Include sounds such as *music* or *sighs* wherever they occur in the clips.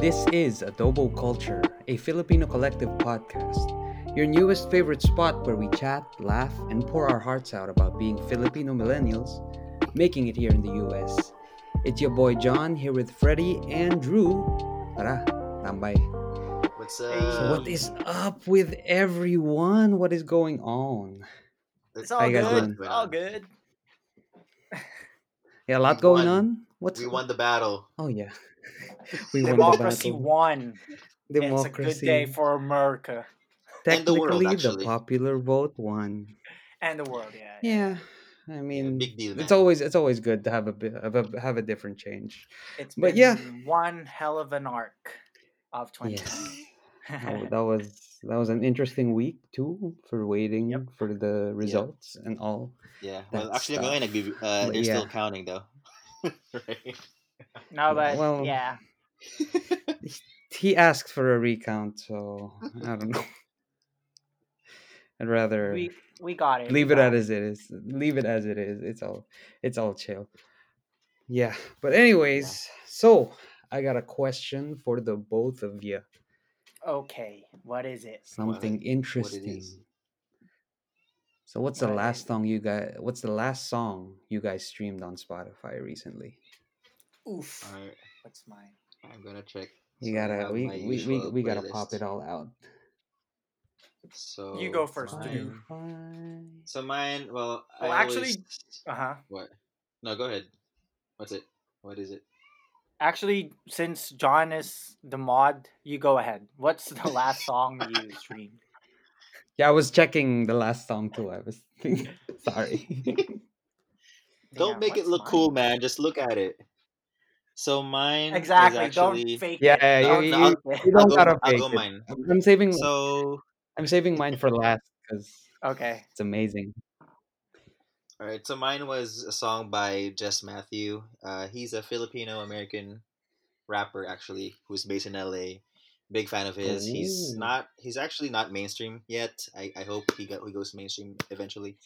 This is Adobo Culture, a Filipino collective podcast. Your newest favorite spot where we chat, laugh, and pour our hearts out about being Filipino millennials, making it here in the US. It's your boy John here with Freddie and Drew. Tara, tambay. What's So up? what is up with everyone? What is going on? It's all good. doing? It's all good. Yeah, a lot We going won. on. What's We won the battle. Oh yeah, *laughs* we won the Democracy won. It's a good day for America And the world, Technically, the popular vote won. and the world. Yeah. Yeah, I mean, big deal, it's always it's always good to have a bit have a have a different change. It's But been yeah. one hell of an arc of 2020. Yes. Oh, that was that was an interesting week too for waiting Yep. for the results and all. Yeah. Well, actually, I'm going to stuff. give. Uh, they're still counting though. *laughs* right. no, but Well, yeah, He asked for a recount, so *laughs* I don't know. *laughs* I'd rather we we got it. we leave it got as it is. Leave it as it is. It's all it's all chill. Yeah. But anyways, so I got a question for the both of you. Okay, what is it? Something what interesting. is. So what's the last song you guys what's the last song you guys streamed on Spotify recently? Oof. All right. What's mine? I'm gonna check. You gotta we we, we, we gotta pop it all out. So You go first, Mine, Spotify. so mine. Well, Well, I actually- always- Uh huh. what? No, go ahead. What's it? What is it? Actually, since John is the mod, you go ahead. What's the last song you *laughs* streamed? Yeah, I was checking the last song too. I was *laughs* sorry. *laughs* Don't Damn, make it look mine? cool, man. Just look at it. So mine is Exactly. actually. Don't fake Yeah, it. yeah, Don't you- you don't I'll go, gotta I'll go mine. I'm I'm saving So I'm saving mine for last because Okay. it's amazing. All right, so mine was a song by Jess Matthew. Uh, he's a Filipino American rapper, actually, who's based in LA. Big fan of his. He's not. He's actually not mainstream yet. I, I hope he got he goes mainstream eventually.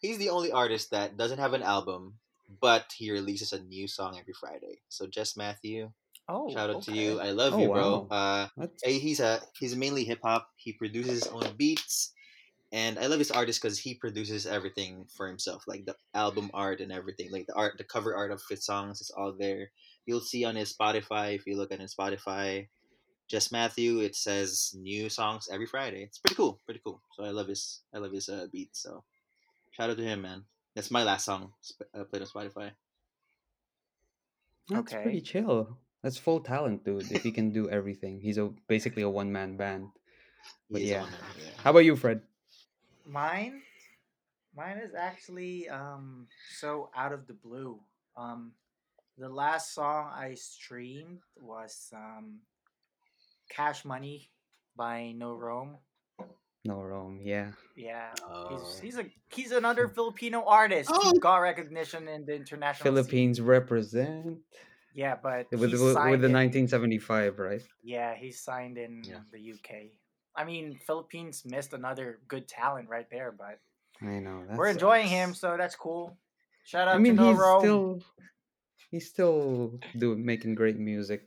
He's the only artist that doesn't have an album, but he releases a new song every Friday. So Jess Matthew, Oh, shout out to you. I love Oh, you, bro. wow. Uh, Hey, he's a he's mainly hip hop. He produces his own beats, and I love his artist because he produces everything for himself, like the album art and everything, like the art, the cover art of his songs is all there. You'll see on his Spotify if you look at his Spotify. Jess Matthew, it says new songs every Friday. It's pretty cool, pretty cool. So I love his I love his uh, beats. So shout out to him, man. That's my last song sp- uh, played on Spotify. that's Okay. pretty chill. That's full talent, dude. If he can do everything, he's a basically a one man band. But yeah. on yeah. How about you, Fred? Mine, mine is actually um so out of the blue. Um, the last song I streamed was um, "Cash Money" by No Rome. No Rome, yeah. Yeah, Oh. he's he's a he's another *laughs* Filipino artist Oh. who got recognition in the international scene. Philippines represent Yeah, but with with, with the 1975, right? Yeah, he's signed in Yeah. the UK. I mean, Philippines missed another good talent right there, but I know. That we're enjoying him, so that's cool. Shout out I mean, to No he's Rome. still he's still doing making great music,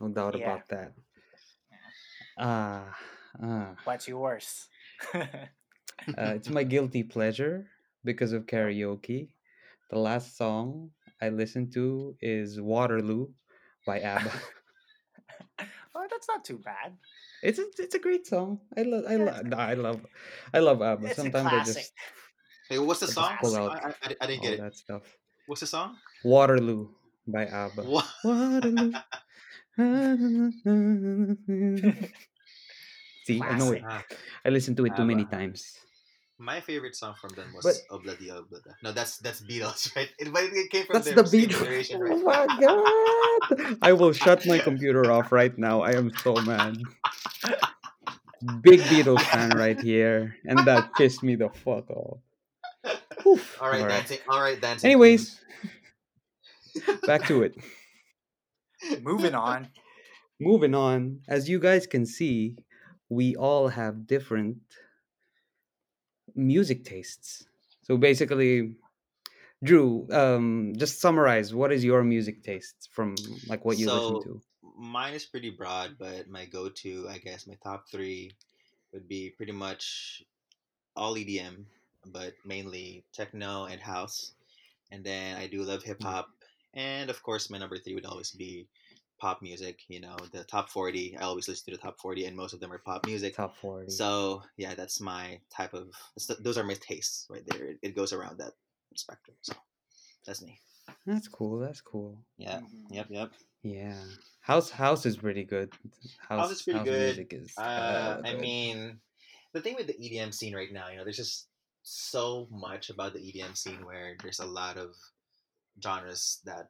no doubt Yeah. about that. Ah, ah. What's yours? Uh, it's my guilty pleasure because of karaoke. The last song I listened to is Waterloo by ABBA. *laughs* oh, that's not too bad. it's a, it's a great song. I love I Yeah, love it's- I love I love ABBA. It's a Sometimes I classic. just Hey, what's the I song? pull I, out I, I, I didn't all get it. that stuff. What's the song? Waterloo by *laughs* ABBA. What? Waterloo. *laughs* See, I know it. Ah, I listened to it too many times. my favorite song from them was But- Obladi Oblada. No, that's that's Beatles, *laughs* right? It, but it came from That's the Beatles. beat. generation, Oh my god! I will shut my computer off right now. I am so mad. Big Beatles fan right here, and that pissed me the fuck off. Oof. all right, Alright. dancing. All right, dancing. Anyways, back to it. Moving on. Moving on, as you guys can see, we all have different music tastes. So basically, Drew, um, just summarize what is your music taste from like what you listen to. mine is pretty broad, but my go-to, I guess, my top three would be pretty much all EDM, but mainly techno and house. And then I do love hip Mm. hop, and of course, my number three would always be pop music. You know, the top forty. I always listen to the top forty, and most of them are pop music. Top 40. So yeah, that's my type of. Those are my tastes right there. It, it goes around that spectrum. So that's me. That's cool. That's cool. Yeah. Mhm. Yep. Yep. Yeah. House house is pretty good. House, House is pretty good. music is Uh, hella I good. mean, the thing with the EDM scene right now, you know, there's just so much about the EDM scene where there's a lot of genres that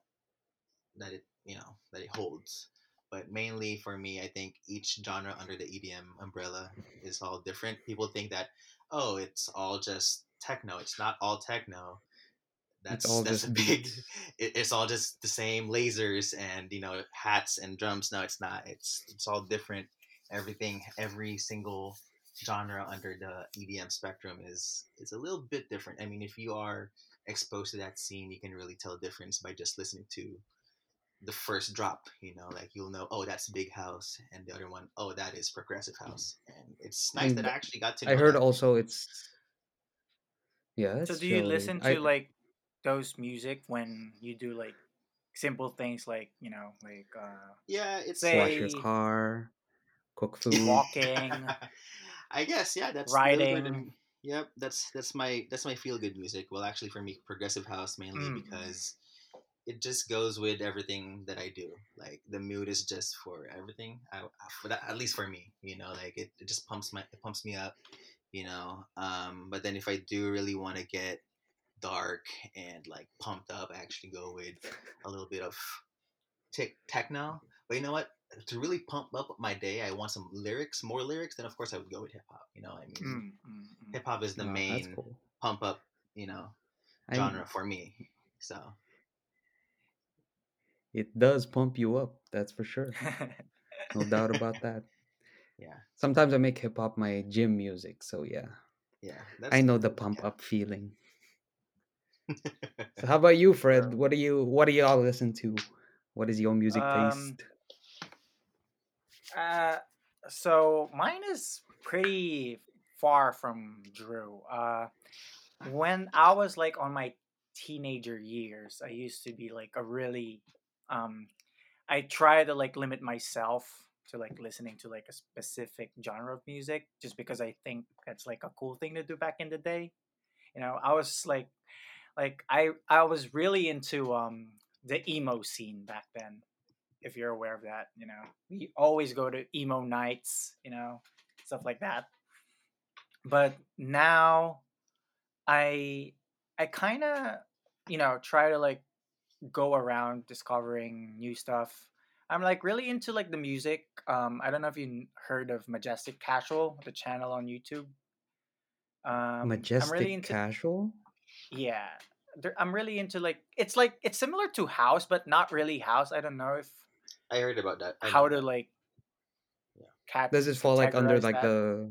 that it you know that it holds. But mainly for me, I think each genre under the EDM umbrella is all different. People think that oh, it's all just techno. It's not all techno. That's that's a big. *laughs* It, it's all just the same lasers and you know hats and drums. No, it's not. It's it's all different. Everything, every single genre under the EDM spectrum is is a little bit different. I mean, if you are exposed to that scene, you can really tell the difference by just listening to the first drop. You know, like you'll know, oh, that's big house, and the other one, oh, that is progressive house. And it's nice And that I actually got to. Know I heard that. also it's yeah. So do you chilling. listen to I- like those music when you do like simple things like you know like uh Yeah, it's Say- wash your car, cook *laughs* food? walking? I guess yeah, that's those are the- Riding. Yep, that's that's my that's my feel good music. Well, actually, for me, progressive house mainly Mm. because it just goes with everything that I do. Like the mood is just for everything. I, for that, at least for me, you know, like it, it just pumps my it pumps me up, you know. Um, but then if I do really want to get dark and like pumped up, I actually go with a little bit of tech techno. But you know what? To really pump up my day, I want some lyrics, more lyrics. Then of course I would go with hip hop. You know, I mean, Mm, mm, mm. hip hop is the Wow, main cool. pump up, you know, I- genre for me. So it does pump you up. That's for sure. No doubt about *laughs* that. yeah, Sometimes I make hip hop my gym music, so yeah, yeah. I know the pump up feeling. So how *laughs* about you, Fred? What do you what do y'all listen to? What is your music Um, taste? Uh, so mine is pretty far from Drew. Uh, when I was like on my teenager years, I used to be like a really, um, I try to like limit myself to like listening to like a specific genre of music just because I think that's like a cool thing to do back in the day. You know, I was like, like I I was really into um the emo scene back then if you're aware of that. You know, we always go to emo nights, you know, stuff like that. But now, I I kind of you know try to like go around discovering new stuff. I'm like really into like the music. Um, I don't know if you heard of Majestic Casual, the channel on YouTube. Um, Majestic I'm really into casual? yeah i'm really into like it's like it's similar to house but not really house i don't know if I heard about that. I how know to like Yeah. cat Does it fall like under like that. the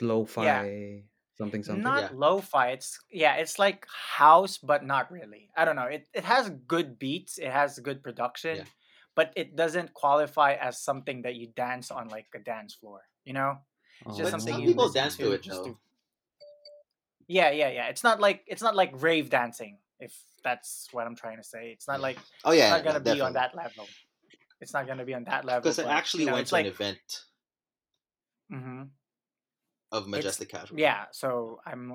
lo-fi something something? not Yeah. lo-fi it's yeah it's like house but not really i don't know it, it has good beats it has good production Yeah. but it doesn't qualify as something that you dance on like a dance floor you know it's just But something some you people dance to it, just though. yeah yeah yeah it's not like it's not like rave dancing if that's what i'm trying to say it's not like Oh yeah, it's not no, gonna be on that level. It's not gonna be on that level. Because I actually you know, went to like, an event Mm mhm. Of Majestic Casual. yeah. So I'm.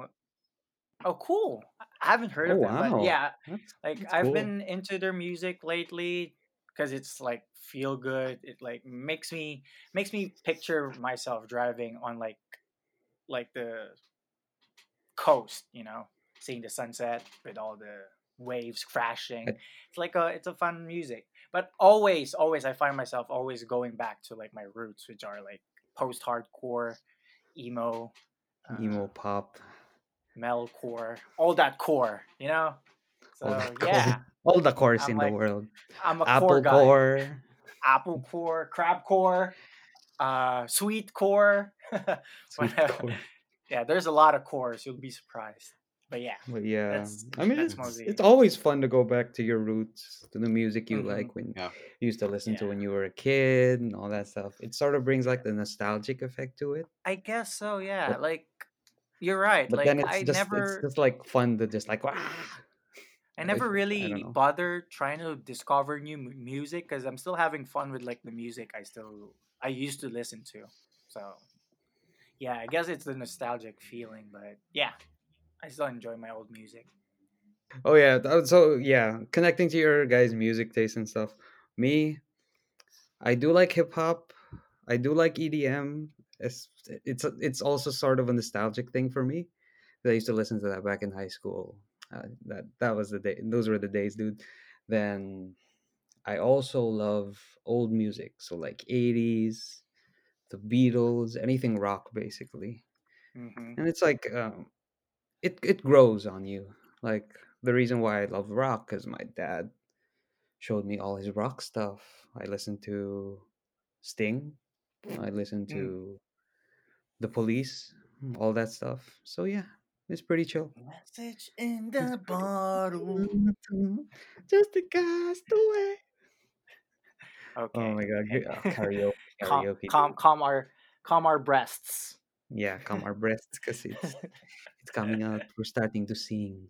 Oh, cool! I haven't heard oh, of Oh, them, wow. but yeah, That's- like that's I've cool. been into their music lately because it's like feel good. It like makes me makes me picture myself driving on like like the coast, you know, seeing the sunset with all the waves crashing. It's like a it's a fun music. But always, always I find myself always going back to like my roots, which are like post hardcore, emo, uh, emo pop. metalcore, all that core, you know? So all the core- *laughs* all the cores I'm in like the world. I'm a Apple core guy. core. Apple core, crab core, uh, sweet core. *laughs* Sweet core. yeah, there's a lot of cores. You'll be surprised. But yeah, But yeah, that's I mean, that's it's it's always fun to go back to your roots, to the music you Mhm. like when Yeah. you used to listen to when you were a kid and all that stuff. It sort of brings like the nostalgic effect to it. I guess so. Yeah, But like you're right. but Like then it's I just it's just like fun to just like wow. I never really know. bothered trying to discover new mu- music because I'm still having fun with like the music I still I used to listen to. So yeah, I guess it's the nostalgic feeling, but yeah, I still enjoy my old music. Oh yeah, so yeah, connecting to your guys' music taste and stuff. Me, I do like hip hop. I do like EDM. It's it's it's also sort of a nostalgic thing for me. I used to listen to that back in high school. Uh, that that was the day. Those were the days, dude. Then I also love old music, so like '80s, the Beatles, anything rock, basically. hmm And it's like um, it it grows on you. Like the reason why I love rock, is my dad showed me all his rock stuff. I listened to Sting. I listened Mm. to the Police, all that stuff. So yeah, it's pretty chill. Message in the bottle. *laughs* Just a castaway. Oh Okay. Oh my god, uh, *laughs* karaoke, calm, karaoke. calm, calm our, calm our breasts. Yeah, calm our breasts because it's *laughs* it's coming out. We're starting to sing.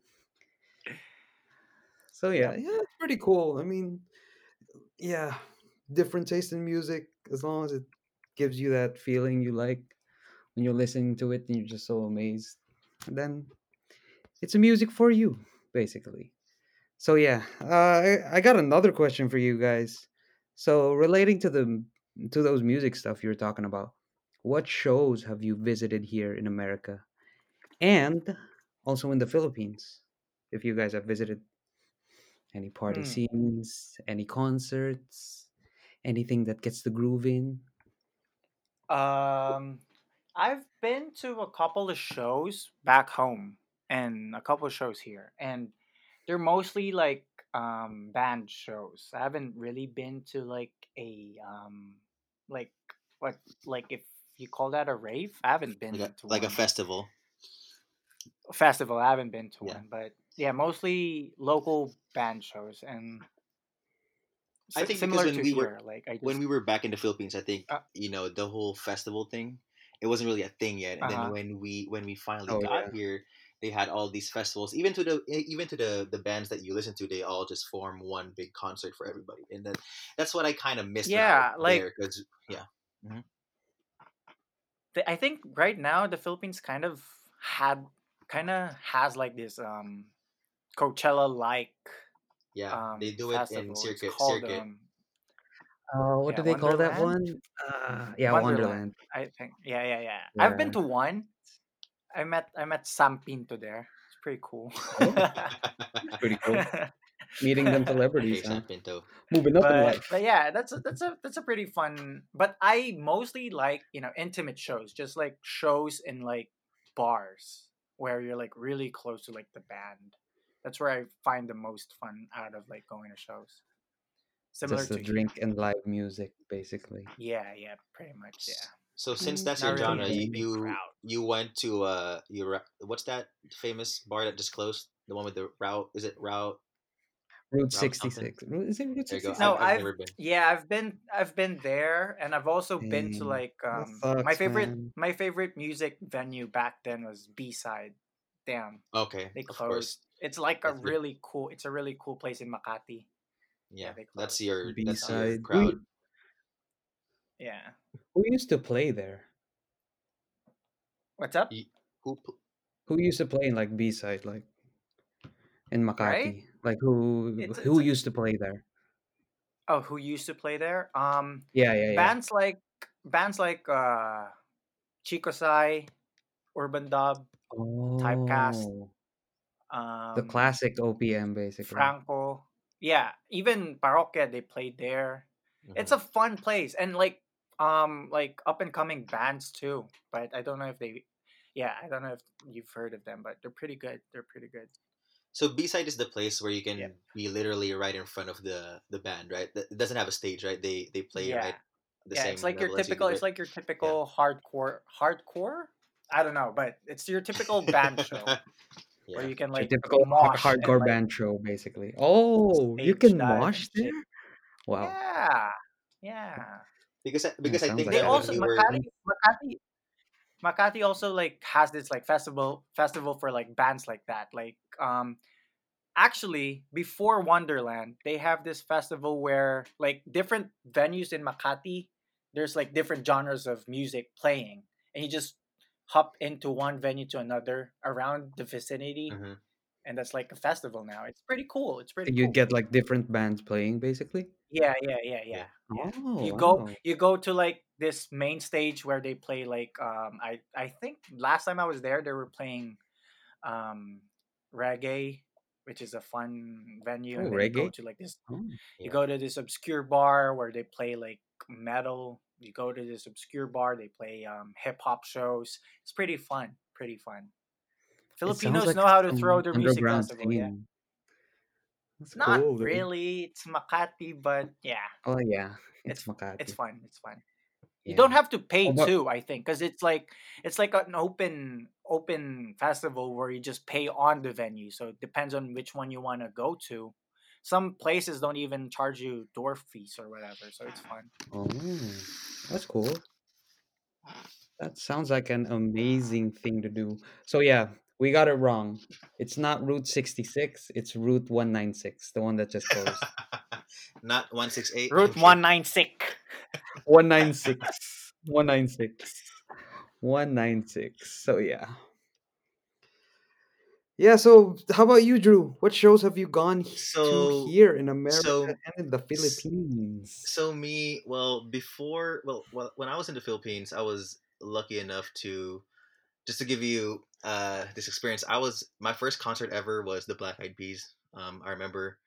So yeah, yeah, it's pretty cool. I mean, yeah, different taste in music as long as it gives you that feeling you like when you're listening to it and you're just so amazed. Then it's a music for you, basically. So yeah, uh, I, I got another question for you guys. So relating to the to those music stuff you were talking about, what shows have you visited here in America and also in the Philippines? If you guys have visited any party Hmm. scenes, any concerts, anything that gets the groove in. Um, I've been to a couple of shows back home and a couple of shows here, and they're mostly like um band shows. I haven't really been to like a um like what like if you call that a rave. I haven't been Like a to like a festival. festival. I haven't been to Yeah. one, but yeah, mostly local band shows and I think similar when to we were here. Like I when we were back in the Philippines, I think uh you know the whole festival thing. It wasn't really a thing yet, and then huh when we when we finally Oh got yeah, here, they had all these festivals. Even to the even to the the bands that you listen to, they all just form one big concert for everybody, and then that's what I kind of missed when I was yeah, like there. Yeah, Mhm. The, I think right now the Philippines kind of had kind of has like this um Coachella like yeah, they um do it in festival. It's circuit called circuit. um Oh, what yeah do they call that one? Uh, yeah, Wonderland. Wonderland. I think yeah yeah yeah. I've been to one. I met I met Sam Pinto there. It's pretty cool. Oh, *laughs* pretty cool. *laughs* Meeting them hey, celebrities, huh? Moving up in life. but yeah, that's a, that's a that's a pretty fun. But I mostly like you know intimate shows, just like shows in like bars where you're like really close to like the band. That's where I find the most fun out of like going to shows. Similar Just to here. drink and live music, basically. Yeah, yeah, pretty much. Yeah, So since that's not your really genre, like you big you, crowd. you went to uh you what's that famous bar that just closed? The one with the route? Is it route Route route 66. Is it Route There you go. 66? No, I've I've I've never been. yeah, I've been I've been there, and I've also been to like that um my favorite man. my favorite music venue back then was B side. Damn, Okay, they closed. It's like a That's the really cool. It's a really cool place in Makati. Yeah, yeah. That's your B that's your side. Crowd. y- Yeah. who used to play there? What's up? You, who pl- Who used to play in like B side, like in Right? Like who It's it's who a, used to play there? oh who used to play there? Um, Yeah, yeah, yeah. bands like bands like uh Chicosci, Urban Dub, Typecast, Oh, the um, classic OPM, basically. Franco. Yeah, even Parokya they played there. It's Mhm. a fun place and like um like up and coming bands too. But I don't know if they yeah, I don't know if you've heard of them, but they're pretty good. They're pretty good. So B side is the place where you Yeah. can be literally right in front of the the band, right? It doesn't have a stage, right? They they play right Yeah. the Yeah, it's same like your level as you typical it's like your Yeah. typical hardcore hardcore? I don't know, but it's your typical band show. *laughs* where you can So like typical har- mosh and hardcore like band show, basically. Oh, you can dive mosh and shit. there? Wow. Yeah, yeah. Because I, Yeah, because I think like They that a when also Makati Makati Makati also like has this like festival festival for like bands like that. Like um actually before Wonderland, they have this festival where like different venues in Makati, there's like different genres of music playing. And you just hop into one venue to another around the vicinity Mhm. and that's like a festival now. It's pretty cool. It's pretty You cool. get like different bands playing, basically. Yeah, yeah, yeah, Yeah. yeah. Yeah. Oh, You go wow. you go to like this main stage where they play like um I I think last time I was there they were playing um reggae which is a fun venue Oh, and then you go to like this Oh, you go to this obscure bar where they play like metal you go to this obscure bar they play um hip hop shows it's pretty fun pretty fun Filipinos like know how to throw their music festival yeah. That's not cool, really it's Makati but yeah Oh yeah, it's it's it's Makati. fun it's fun you don't have to pay too i think because it's like it's like an open open festival where you just pay on the venue so it depends on which one you want to go to some places don't even charge you door fees or whatever so it's fun oh, that's cool. *sighs* That sounds like an amazing thing to do. So yeah, we got it wrong. It's not Route 66, it's Route 196, the one that just closed. *laughs* Not one six eight. route 196 *laughs* 196. 196. 196. So yeah. Yeah, so how about you, Drew? What shows have you gone he- to here in America so and in the Philippines? so me well before well, well when I was in the Philippines I was lucky enough to just to give you uh this experience I was my first concert ever was the Black Eyed Peas. Um, I remember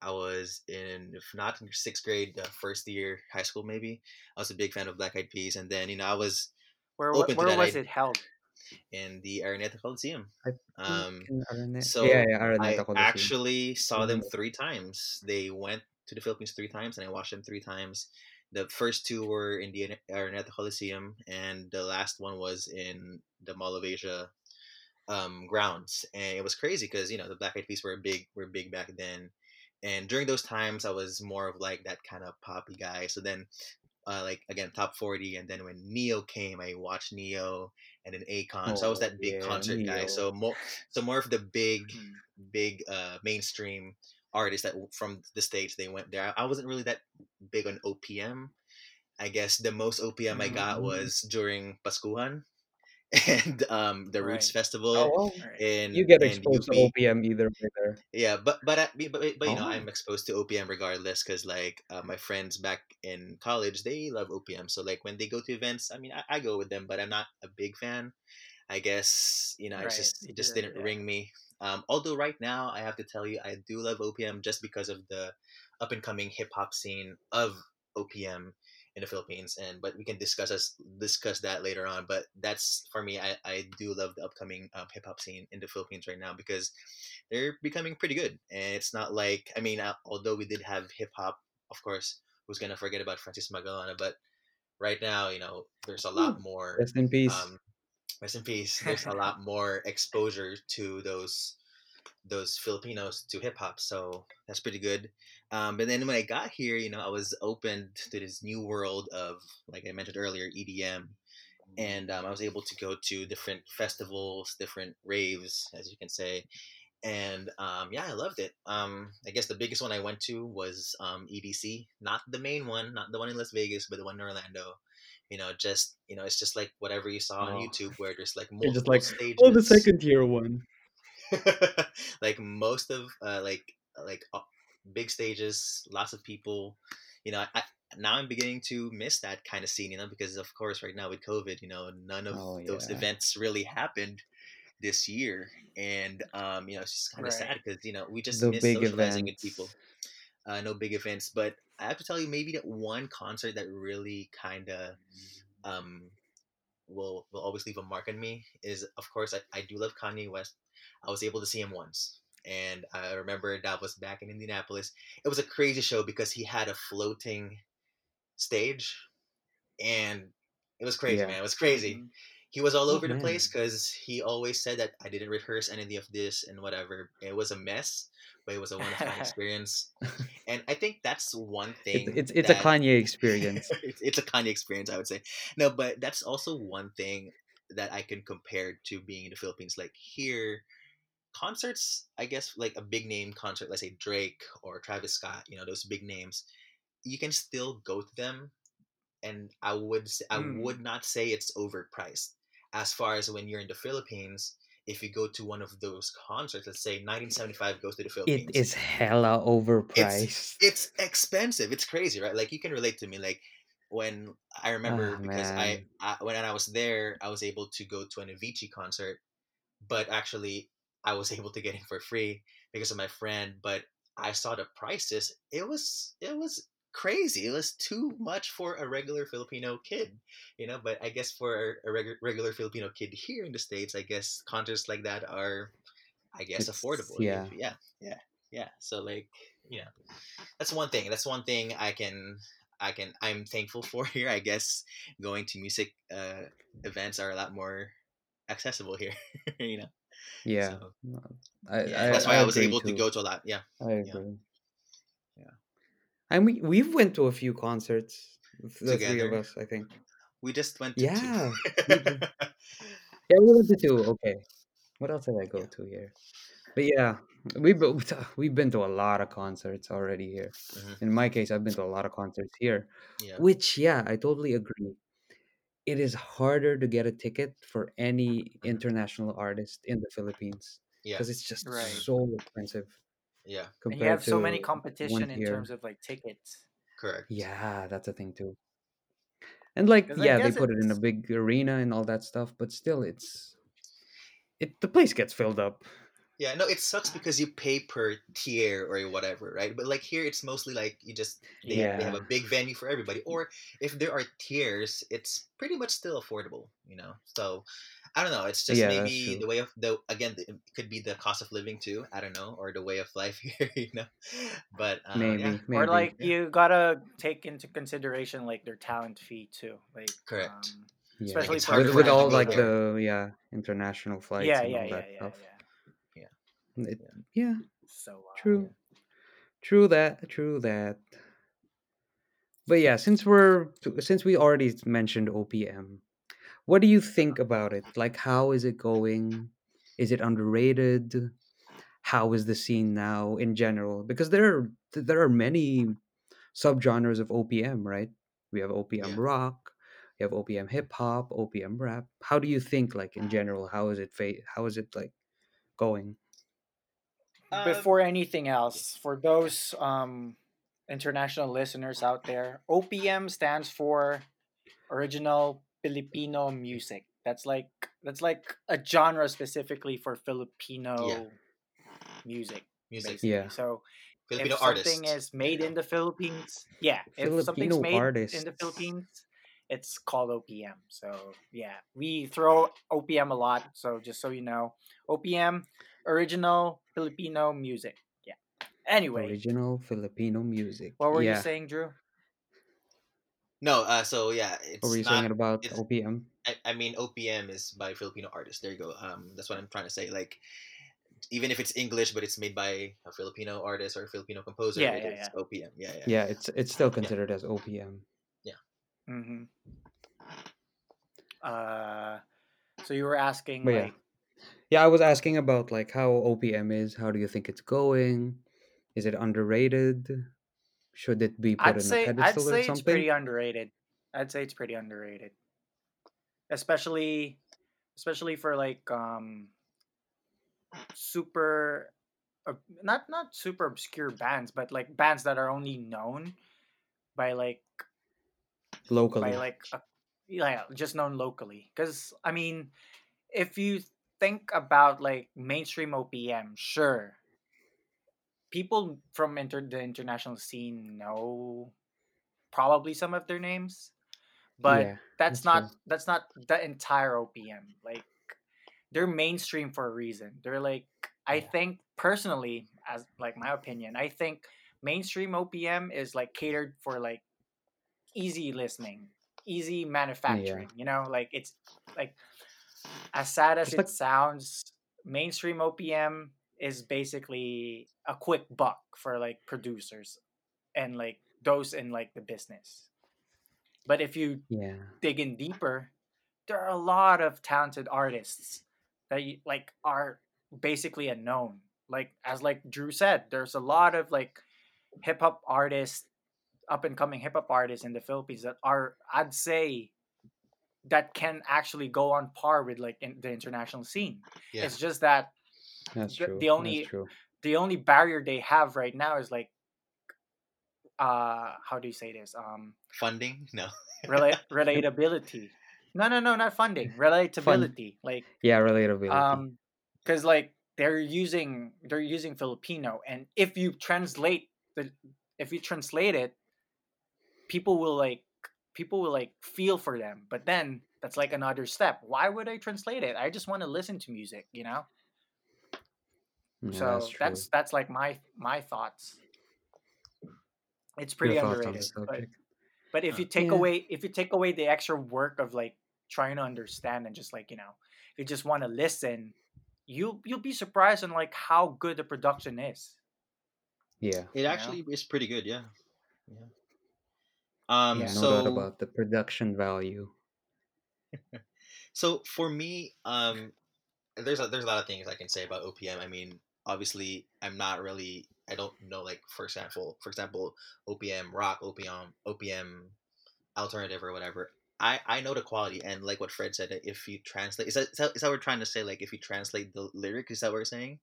I was in if not in sixth grade, uh, first year high school maybe. I was a big fan of Black Eyed Peas, and then you know I was where wa- open to where that was it held in the Araneta Coliseum. Um, in Araneta. Yeah, so yeah, Araneta I Coliseum. actually saw them three times. They went to the Philippines three times, and I watched them three times. The first two were in the Araneta Coliseum, and the last one was in the Mall of Asia um, grounds. And it was crazy because you know the Black Eyed Peas were big, were big back then. And during those times, I was more of like that kind of poppy guy. So then, uh, like again, top forty, and then when Ne-Yo came, I watched Ne-Yo and then Akon. So I was Oh that big yeah, concert guy. So more, so more of the big Mm. big uh mainstream artists that from the states they went there i wasn't really that big on opm i guess the most opm i got Mm. was during paskuhan and um the roots right. Oh festival well, right. in you get exposed to OPM either way there. yeah but but I, but, but, but you know Oh, i'm exposed to opm regardless because like uh, my friends back in college they love opm so like when they go to events i mean I, I go with them but i'm not a big fan i guess you know right just it just did didn't yeah. ring me um, although right now i have to tell you i do love opm just because of the up and coming hip hop scene of opm in the philippines and but we can discuss us discuss that later on but that's for me i, I do love the upcoming um, hip hop scene in the philippines right now because they're becoming pretty good and it's not like i mean uh, although we did have hip hop of course who's gonna forget about francis magalona but right now you know there's a lot more rest in peace. um rest in peace there's a lot more exposure to those those filipinos to hip hop so that's pretty good. Um but then when i got here you know i was opened to this new world of like i mentioned earlier edm and um, I was able to go to different festivals, different raves, as you can say, and um, yeah, I loved it. Um, I guess the biggest one I went to was um, EDC, not the main one, not the one in Las Vegas, but the one in Orlando. You know, just you know, it's just like whatever you saw on Oh, YouTube, where there's like you're just multiple like, oh, the second tier one. *laughs* like most of uh, like like uh, big stages, lots of people. You know, I, I now I'm beginning to miss that kind of scene. You know, because of course right now with COVID, you know, none of Oh those events really happened this year, and um, you know, it's just kind of right sad because you know we just The miss big socializing with people. Uh, no big events, but I have to tell you, maybe that one concert that really kind of um will will always leave a mark on me is of course I, I do love Kanye West. I was able to see him once. And I remember that was back in Indianapolis. It was a crazy show because he had a floating stage and it was crazy, Yeah. man. It was crazy. Mhm. he was all Oh, over the place because he always said that I didn't rehearse any of this and whatever. It was a mess, but it was a one of a kind experience. And I think that's one thing. it's it's a that- Kanye *laughs* experience. it's, it's a Kanye experience, I would say. No, but that's also one thing that I can compare to being in the Philippines. Like here, concerts, I guess, like a big name concert, let's say Drake or Travis Scott, you know, those big names, you can still go to them, and I would say, I Mm. would not say it's overpriced. As far as when you're in the Philippines, if you go to one of those concerts, let's say 1975 goes to the Philippines It is hella overpriced. it's expensive. It's crazy, right? Like you can relate to me. Like when I remember Ah, because I. I when I was there, I was able to go to an Avicii concert, but actually I was *laughs* able to get in for free because of my friend. But I saw the prices. It was it was crazy. It was too much for a regular Filipino kid, you know. But I guess for a regu- regular Filipino kid here in the states, I guess concerts like that are, I guess, It's- affordable. yeah. Yeah, yeah, yeah. So like, you know, that's one thing. That's one thing I can I can I'm thankful for here. I guess going to music uh, events are a lot more accessible here. *laughs* you know. yeah, So, I, yeah, I, that's why I, was agree able to go to a lot. Yeah. I agree. Yeah. And we we've went to a few concerts. The three of us, I think. We just went to Yeah, two. *laughs* Yeah, we went to two. Okay, what else did I go Yeah. to here? But yeah, we've been, we've been to a lot of concerts already here. Mhm. In my case, I've been to a lot of concerts here. yeah. Which, yeah, I totally agree. It is harder to get a ticket for any Mhm. international artist in the Philippines Yeah. because it's just Right. so expensive Yeah. and you have so many competition in here. terms of like tickets. Correct. Yeah, that's a thing too. And like, yeah, they put it in a big arena and all that stuff, but still, it's it. The place gets filled up. Yeah, no, it sucks because you pay per tier or whatever, right? But like here, it's mostly like you just they, have, they have a big venue for everybody. Or if there are tiers, it's pretty much still affordable, you know. So I don't know. It's just Yeah, maybe the way of the again, it could be the cost of living too. I don't know, or the way of life *laughs* here, you know. But uh, Maybe, yeah, maybe. Or like Yeah. you gotta take into consideration like their talent fee too. Like Correct. um, yeah. especially harder with, with all like there. the yeah international flights yeah, and yeah, all yeah, yeah, yeah. It, Yeah. yeah, So uh, true, true that, true that. But yeah, since we're since we already mentioned OPM, what do you think about it? Like, how is it going? Is it underrated? How is the scene now in general? Because there are there are many subgenres of OPM, right? We have OPM Yeah. rock, we have OPM hip hop, OPM rap. How do you think, like in general, how is it fa- How is it like going? Um, before anything else, for those um, international listeners out there, OPM stands for Original Filipino Music. That's like that's like a genre specifically for Filipino music. music, Basically. Yeah. So Filipino if something artists. is made in the Philippines, yeah, if something's Filipino made in the Philippines, it's called OPM. So yeah, we throw OPM a lot. So just so you know, OPM, original Filipino music. Yeah. Anyway, Original Filipino music. what were yeah. you saying, Drew? No, uh, so yeah, it's What were you not saying about OPM? I, I mean OPM is by Filipino artists. There you go. Um, that's what I'm trying to say. Like, even if it's English, but it's made by a Filipino artist or a Filipino composer, Yeah, it yeah, is OPM. Yeah, yeah. Yeah, it's it's still considered as OPM. Mm-hmm. Uh, so you were asking, But yeah. Yeah, I was asking about like how OPM is. How do you think it's going? Is it underrated? Should it be put I'd in say a I'd say or it's pretty underrated. I'd say it's pretty underrated, especially especially for like um super uh, not not super obscure bands, but like bands that are only known by like Locally. by like a, yeah just known locally. Because I mean, if you think about like mainstream OPM, sure, people from inter- the international scene know probably some of their names, but yeah, that's, that's not true. that's not the entire OPM. Like they're mainstream for a reason. They're like I Yeah. think personally, as like my opinion, I think mainstream OPM is like catered for like easy listening, easy manufacturing. You know, like it's like as sad as it like- sounds, mainstream OPM is basically a quick buck for like producers and like those in like the business. But if you Yeah. dig in deeper, there are a lot of talented artists that you, like are basically unknown. Like as like Drew said, there's a lot of like hip hop artists, up and coming hip hop artists in the Philippines that are I'd say that can actually go on par with like in the international scene. Yeah. It's just that That's The- true. the only- true. the only barrier they have right now is like uh how do you say this? Um Funding? No. rela- *laughs* relatability. No, no, no, not funding. Relatability. Like Yeah, relatability. um because like they're using they're using filipino and if you translate the if you translate it people will like people will like feel for them but then that's like another step why would i translate it i just want to listen to music you know Yeah, so that's, that's that's like my my thoughts it's pretty Your thoughts on the underrated but, but if Huh. you take Yeah. away if you take away the extra work of like trying to understand and just like you know if you just want to listen you you'll be surprised on like how good the production is Yeah. It know? actually is pretty good, yeah. Yeah. Um Yeah, no so doubt about the production value. *laughs* So for me, um, there's a, there's a lot of things I can say about OPM. I mean, obviously, I'm not really. I don't know, like for example, for example, OPM rock, OPM, OPM alternative or whatever. I I know the quality and like what Fred said. If you translate, is that is that, is that what we're trying to say? Like if you translate the lyric, is that what we're saying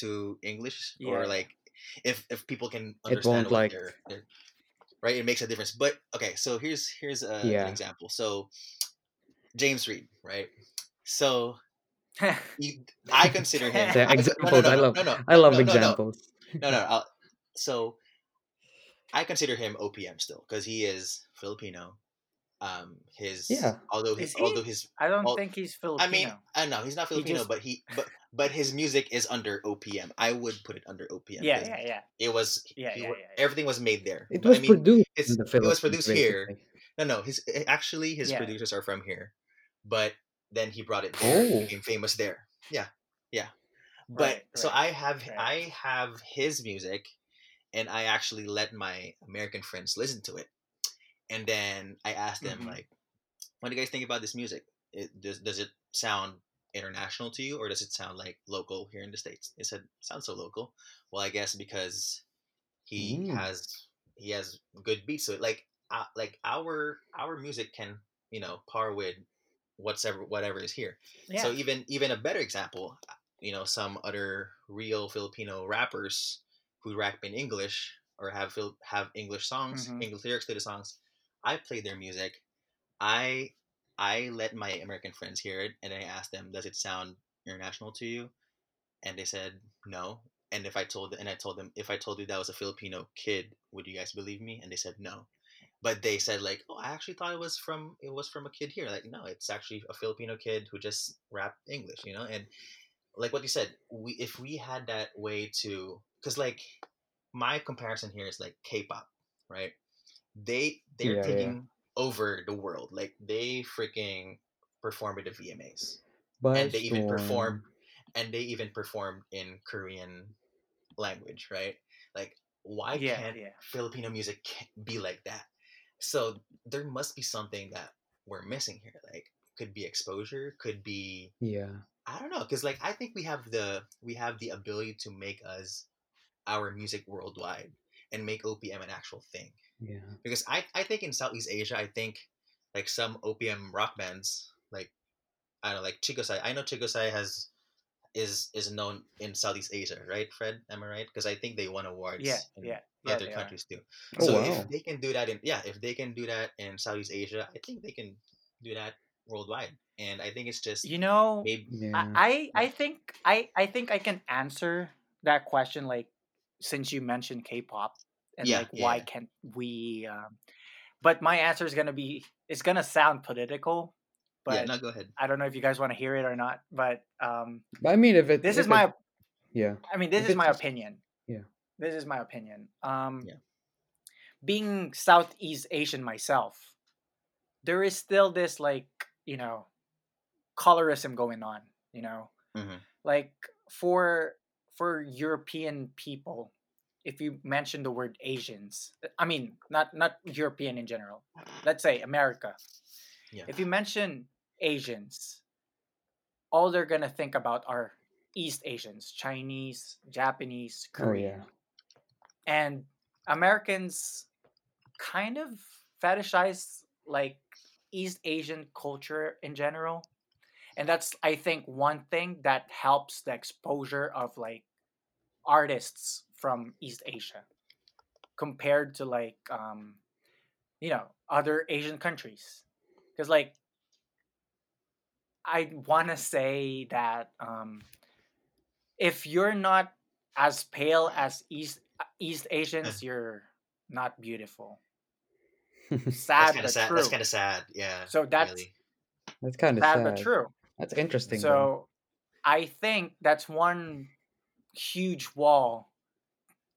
to English Yeah. or like if if people can It understand won't, like- they're, they're right, it makes a difference. But okay, so here's here's uh, a, Yeah. an example. So James Reid, right? So *laughs* you, I consider him. *laughs* The *laughs* I- examples, I love- No, no, I love no, no, no. examples. No, no. I'll, so I consider him OPM still because he is Filipino. Um, his Yeah. Although he, Is he? although his i don't Well, think he's filipino I mean, I know he's not He Filipino, just- but he but but his music is under OPM. I would put it under OPM. yeah 'cause yeah yeah It was Yeah, he yeah, yeah, yeah. everything was made there. It But, was I mean, produced in the it was produced here. No, no. His actually his Yeah. producers are from here, but then he brought it there. Oh. became famous there. Yeah, yeah. But Right, so right, I have right. I have his music, and I actually let my American friends listen to it, and then I asked them Mhm. like, "What do you guys think about this music? It, does does it sound international to you, or does it sound like local here in the states?" They said, "Sounds so local." Well, I guess because he Mm. has he has good beats to it. Like uh, like our our music can you know par with whatever whatever is here. yeah So even even a better example, you know, some other real Filipino rappers who rap in English or have have English songs, Mhm. English lyrics to the songs. I play their music. I I let my American friends hear it, and I asked them, "Does it sound international to you?" And they said no. And if I told and I told them if I told you that was a Filipino kid, would you guys believe me? And they said no. But they said like, "Oh, I actually thought it was from it was from a kid here." Like, no, it's actually a Filipino kid who just rapped English, you know. And like what you said, we if we had that way to, because like my comparison here is like K-pop, right? They they're Yeah, yeah. taking over the world. Like they freaking perform at the VMAs, But and they even perform and they even performed in Korean language, right? Like, why yeah can't yeah Filipino music be like that? So there must be something that we're missing here. Like, could be exposure, could be Yeah. I don't know, because like I think we have the we have the ability to make us our music worldwide and make OPM an actual thing. Yeah. Because I I think in Southeast Asia, I think like some OPM rock bands, like I don't know, like Chicosci. I know Chicosci has is is known in Southeast Asia, right, Fred? Am I right? Because I think they won awards yeah in yeah yeah other they are. countries too. Oh, so wow. if they can do that in yeah, if they can do that in Southeast Asia, I think they can do that worldwide. And I think it's just you know maybe Yeah. I, I I think I I think I can answer that question like since you mentioned K-pop and Yeah, like yeah, why can't we um but my answer is going to be it's going to sound political But yeah. but No, go ahead. I don't know if you guys want to hear it or not but um But I mean, if it this if is my yeah. I mean this if is my opinion yeah. This is my opinion um Yeah. being Southeast Asian myself there is still this like you know colorism going on. You know, Mhm. like for for European people, if you mention the word Asians, I mean not not European in general. Let's say America. Yeah. If you mention Asians, all they're gonna think about are East Asians, Chinese, Japanese, Oh Korean yeah. And Americans kind of fetishize like East Asian culture in general. And that's I think one thing that helps the exposure of like artists from East Asia compared to like um you know other Asian countries. Cuz like I want to say that um if you're not as pale as East East Asians, you're not beautiful. *laughs* That's Sad kind but of sad. true. That's kind of sad. Yeah. So that's really. That's kind of sad sad. but true. That's interesting. though. So I think that's one huge wall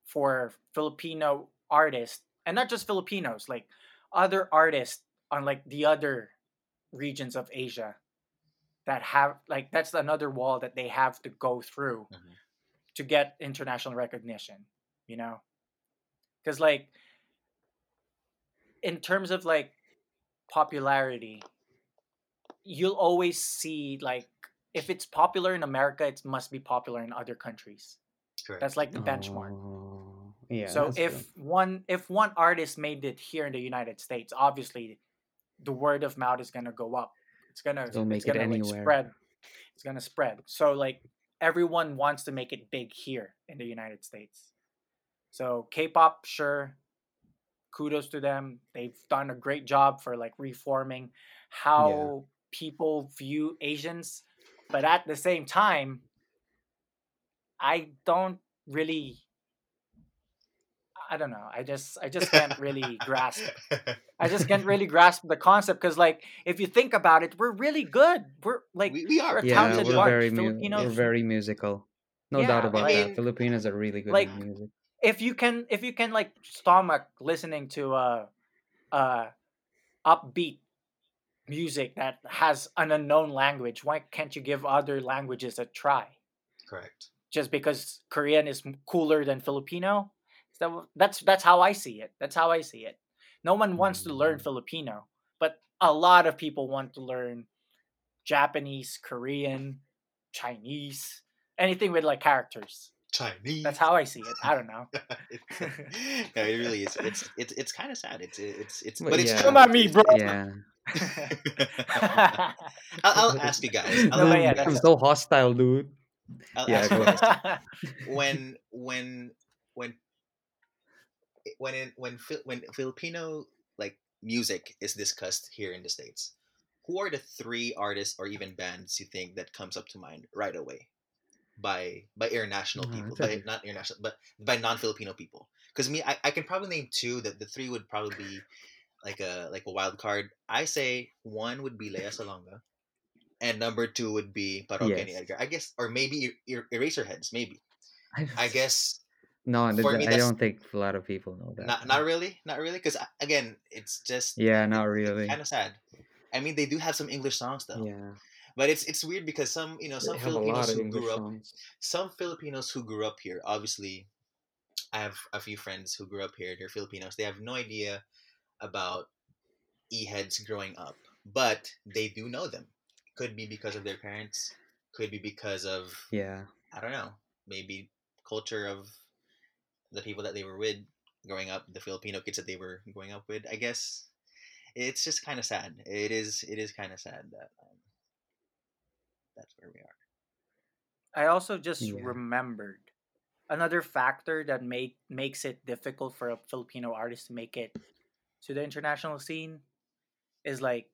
for Filipino artists, and not just Filipinos, like other artists on like the other regions of Asia that have like that's another wall that they have to go through Mhm. to get international recognition, you know? Cuz like in terms of like popularity, you'll always see like if it's popular in America, it must be popular in other countries. Correct. That's like the benchmark. Oh, yeah. so if true. one if one artist made it here in the United States, obviously the word of mouth is gonna go up. It's gonna They'll make it's it gonna like anywhere. spread. It's gonna spread. So like everyone wants to make it big here in the United States. So K-pop, sure, kudos to them. They've done a great job for like reforming how people view Asians, but at the same time, I don't really. I don't know. I just I just can't really grasp. It. *laughs* I just can't really grasp the concept because, like, if you think about it, we're really good. We're like we, we are. we're a yeah, we're very mu- we're very musical. No Yeah, doubt I about mean, that. Filipinos are really good like, at music. If you can if you can like stomach listening to uh uh upbeat music that has an unknown language why can't you give other languages a try? Correct. just because korean is cooler than filipino? So that's that's how i see it. That's how i see it. No one wants to learn Mm. filipino but a lot of people want to learn japanese korean chinese anything with like characters Chinese. that's how i see it i don't know *laughs* It's- yeah, *laughs* *laughs* it really is. It's it's it's kind of sad. It's it's it's But but it's yeah. true. Come at me, bro. Yeah. I'll, I'll ask you guys. I'll no, yeah, I'm that's- so hostile, dude. I'll Yeah, go ahead. when when when eh, when in, when Fi- when Filipino like music is discussed here in the states, who are the three artists or even bands you think that comes up to mind right away by by international Ah, people, by not international, but by non-Filipino people? Because me, I, I can probably name two. That the three would probably be like a like a wild card. I say one would be Lea Salonga, and number two would be Parokya ni Yes. Edgar. I guess, or maybe Er- Eraserheads, maybe. I I *laughs* guess no, for me, I don't think a lot of people know that. not not really, not really, because again, it's just Yeah, not really. kind of sad. I mean, they do have some English songs though, Yeah, but it's it's weird because some you know some Filipinos who grew up songs. some Filipinos who grew up here. Obviously, I have a few friends who grew up here. They're Filipinos. They have no idea about e heads growing up, but they do know them. Could be because of their parents. Could be because of Yeah, I don't know, maybe culture of the people that they were with growing up, the Filipino kids that they were growing up with. I guess it's just kind of sad. It is. It is kind of sad that um, that's where we are. I also just Yeah. remembered another factor that make makes it difficult for a Filipino artist to make it to the international scene is like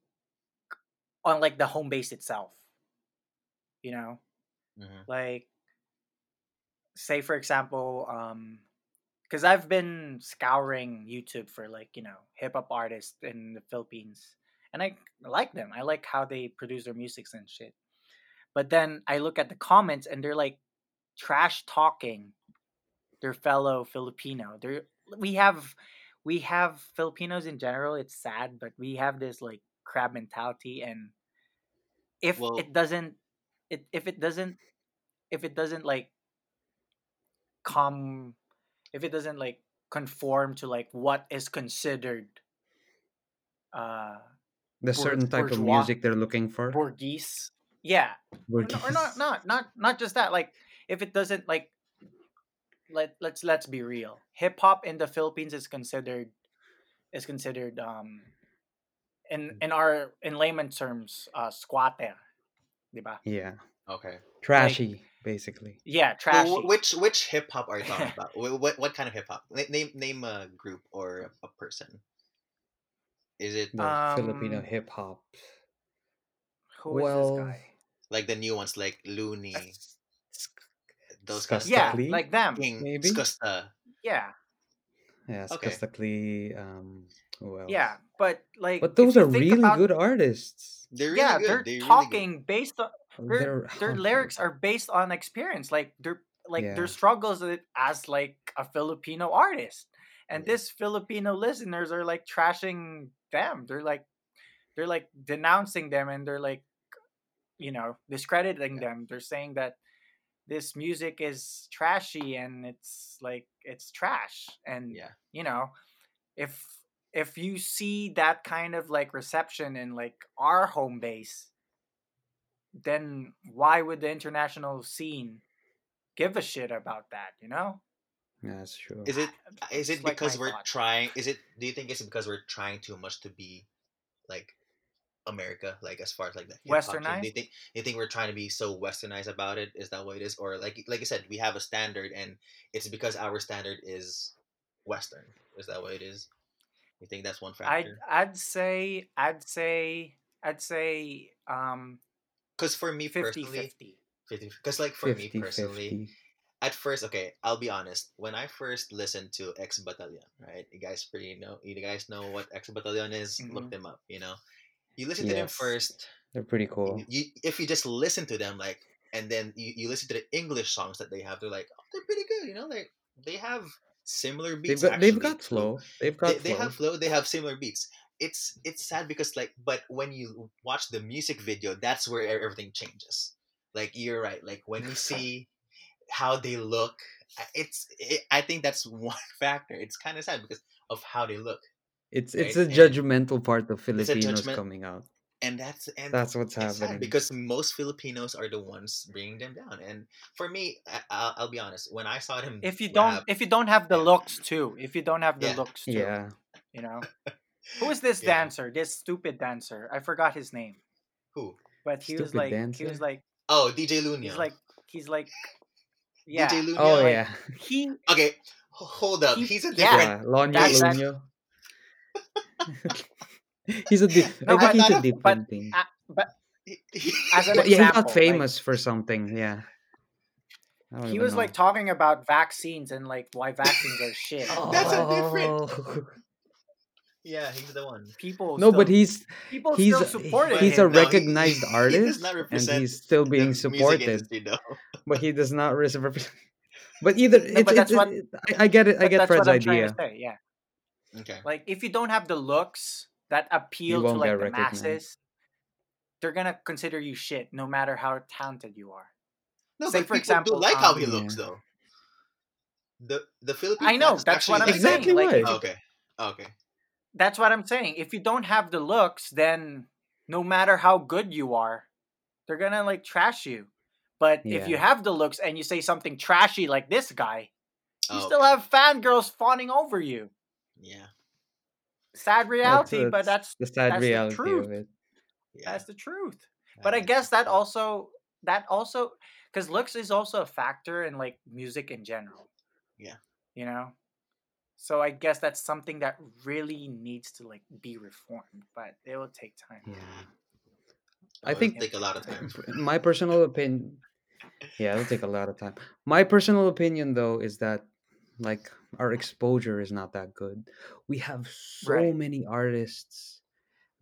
on like the home base itself. You know, hmm like say for example, um because I've been scouring YouTube for like you know hip hop artists in the Philippines, and I like them. I like how they produce their music and shit. But then I look at the comments and they're like trash talking their fellow Filipino. They're we have we have Filipinos in general. It's sad, but we have this like crab mentality, and if Well, it doesn't it if it doesn't if it doesn't like come if it doesn't like conform to like what is considered uh The bour- certain type of music they're looking for. bourgeois yeah or, no, or not not not not just that like if it doesn't like let let's let's be real hip hop in the philippines is considered is considered um in in our in layman terms uh squatter diba? Yeah. okay. Trashy, basically. yeah So trashy wh- which which hip hop are you talking *laughs* about? Wh- What what kind of hip hop? Na- Name name a group or a person. Is it The Filipino Um, hip hop. who is well, this guy like the new ones like Loonie, those Skusta guys? yeah Clee, like them King, maybe? Skusta. yeah Yeah, Okay. Skusta Clee, um who else? yeah but like But those are really about good artists. They're really yeah good. they're They're really good. talking based on their They're *laughs* their oh, lyrics are based on experience like their like Yeah. their struggles as like a filipino artist and Yeah. this filipino listeners are like trashing them they're like they're like denouncing them and they're like you know discrediting Yeah. them they're saying that this music is trashy and it's like it's trash and Yeah. you know if if you see that kind of like reception in like our home base then why would the international scene give a shit about that you know Yeah, that's true. Is it *sighs* is it like because my we're thought. trying? Is it? Do you think it's because we're trying too much to be like America? Like as far as like the hip hop scene? Westernized? you think? Do you think we're trying to be so westernized about it? Is that what it is? Or like like I said, we have a standard, and it's because our standard is Western. Is that what it is? You think that's one i'd factor? i'd say i'd say i'd say um Because for me 50 personally, 50 because like for me personally, 50. at first, okay, I'll be honest. When I first listened to X Battalion, right? You guys pretty know. You guys know what X Battalion is. Look Mhm. them up. You know, you listen to them first. They're pretty cool. you if you just listen to them, like, and then you, you listen to the English songs that they have, they're like, oh, they're pretty good. You know, like they have similar They've beats. got they've got flow. They've got they flow. They have flow. They have similar beats. It's it's sad because like, but when you watch the music video, that's where everything changes. Like you're right. Like when you *laughs* see how they look, it's it, I think that's *laughs* one factor. It's kind of sad because of how they look, It's it's right? a And judgmental part of Filipinos judgment, coming out. and that's and That's what's happening. because most Filipinos are the ones bringing them down. And for me, I, I'll, I'll be honest. When I saw him if you don't rap, if you don't have the yeah, looks too if you don't have the yeah, looks too Yeah. you know who is *laughs* this yeah. dancer this stupid dancer i forgot his name Who? but he was Stupid like he was like Oh, DJ he's like he's like yeah. DJ yeah Loonyo. Oh like yeah. he Okay, hold up. he He's a different. Yeah. Loonyo that Loonyo. *laughs* he's a di- I think but he's a not but different thing. uh, but he- he- as an But yeah, he got example like famous for something. Yeah. He even was like talking about vaccines and like why vaccines are shit *laughs* That's a different. Oh. *laughs* Yeah, he's the one. people No, but he's people he's still a- supported he's him a no, he, recognized he does artist not and he's still being supported, industry, but he does not represent. But either no it's but it's that's it, what it- I, I get it. I get Fred's what i'm trying to idea. say yeah Okay. like if you don't have the looks that appeal to like the recognized. masses they're gonna consider you shit no matter how talented you are No, say but for people do example like how he um looks, Yeah. though. The the Philippine i know fans that's what i'm like him. saying Exactly like why. if you Okay. Okay. that's what i'm saying if you don't have the looks then no matter how good you are they're gonna like trash you but if you have the looks and you say something trashy like this guy you Oh, still okay. have fangirls fawning over you Yeah. sad That's reality but that's that's the sad that's the reality truth of it. Yeah. that's the truth but i guess that also that also because looks is also a factor in like music in general Yeah. you know so i guess that's something that really needs to like be reformed but it will take time Yeah. I think take a lot of time. *laughs* my personal opinion. Yeah, it'll take a lot of time. My personal opinion, though, is that like our exposure is not that good. We have so right many artists,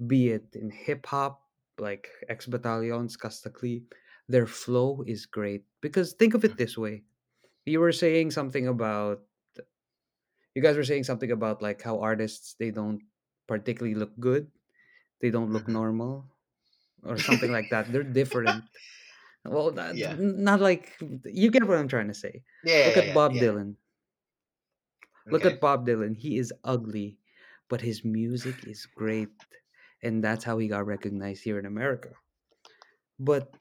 be it in hip hop, like X Battalions, Kastakli, their flow is great. Because think of it this way: you were saying something about, you guys were saying something about like how artists they don't particularly look good, they don't look Mhm. normal, or something like that. They're different. *laughs* Well, that, Yeah. not like you get what I'm trying to say. Yeah, Look yeah, at Bob. Dylan. Look Okay. at Bob Dylan. He is ugly, but his music is great, and that's how he got recognized here in America. But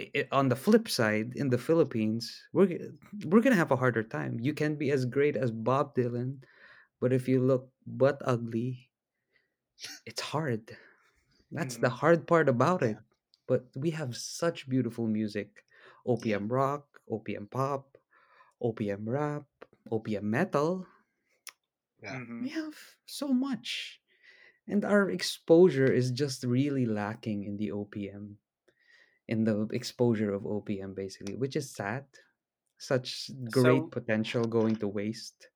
i- i- on the flip side, in the Philippines, we're g- we're gonna have a harder time. You can be as great as Bob Dylan, but if you look but ugly, it's hard. That's the Mhm. hard part about Yeah. it. But we have such beautiful music. OPM rock, OPM pop, OPM rap, OPM metal. Yeah. Mhm. We have so much. And our exposure is just really lacking in the OPM, in the exposure of OPM, basically, which is sad. Such great So- potential going to waste.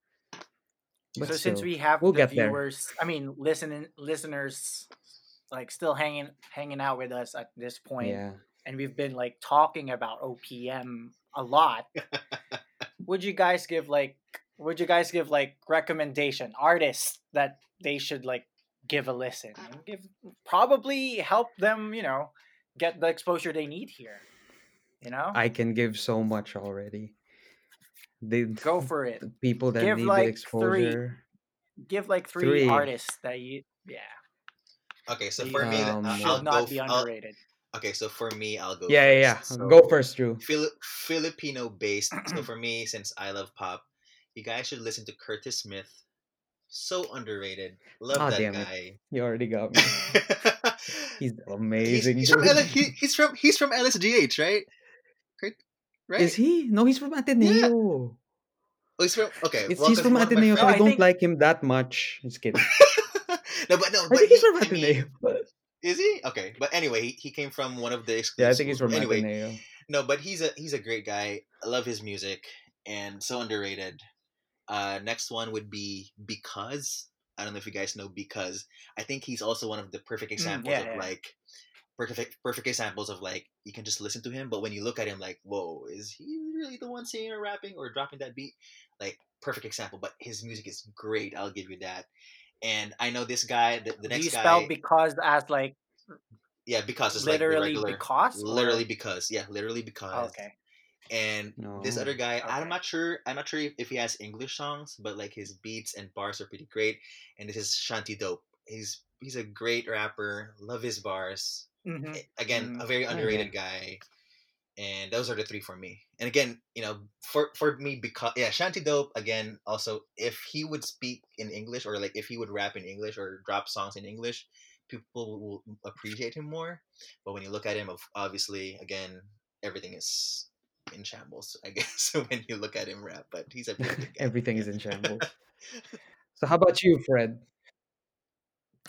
But so since we have we'll the get there. viewers, I mean, listening listeners, like still hanging hanging out with us at this point, Yeah. and we've been like talking about OPM a lot. *laughs* would you guys give like would you guys give like recommendation artists that they should like give a listen give probably help them you know get the exposure they need here you know I can give so much already. They go for it the people that Give, need like, the three. exposure. give like three, Three. artists that you yeah Okay, so for you me, Um, I'll should go. not f- be I'll- underrated okay, so for me, I'll go. Yeah, yeah, yeah. So- Go first, Drew. Fili- Filipino based. so for me, since I love pop, you guys should listen to Curtismith. So underrated. Love Ah, that damn it. guy. You already got me. *laughs* He's he's, amazing. he's from dude. L- he, he's from he's from LSGH, right? Kurt, right? Is he? No, he's from Ateneo. Oh, he's from okay. Well, he's from Ateneo, so I I don't think- *laughs* like him that much. Just kidding. *laughs* no, but no, I but think he's he- from I mean, but- is he? Okay, but anyway, he, he came from one of the exclusive yeah, I think he's from anyway, Ateneo. No, but he's a he's a great guy. I love his music and so underrated. Uh, next one would be because I don't know if you guys know because I think he's also one of the perfect examples yeah, of yeah. like perfect perfect examples of like you can just listen to him, but when you look at him, like, whoa, is he really the one singing or rapping or dropping that beat? Like perfect example. But his music is great. I'll give you that. And I know this guy. The, the do next you guy. spell because as like yeah, because it's literally like regular. because or- Literally because yeah, literally because okay and this other No. guy i'm not sure i'm not sure if, he has english songs but like his beats and bars are pretty great and this is shanti dope he's he's a great rapper love his bars Mhm. A- again a Mm. very underrated guy and those are the three for me and again you know for for me because yeah shanti dope again also if he would speak in english or like if he would rap in english or drop songs in english people will appreciate him more but when you look at him obviously again everything is in shambles i guess *laughs* when you look at him rap but he's a pretty good *laughs* guy. Everything is in shambles. *laughs* So how about you, Fred?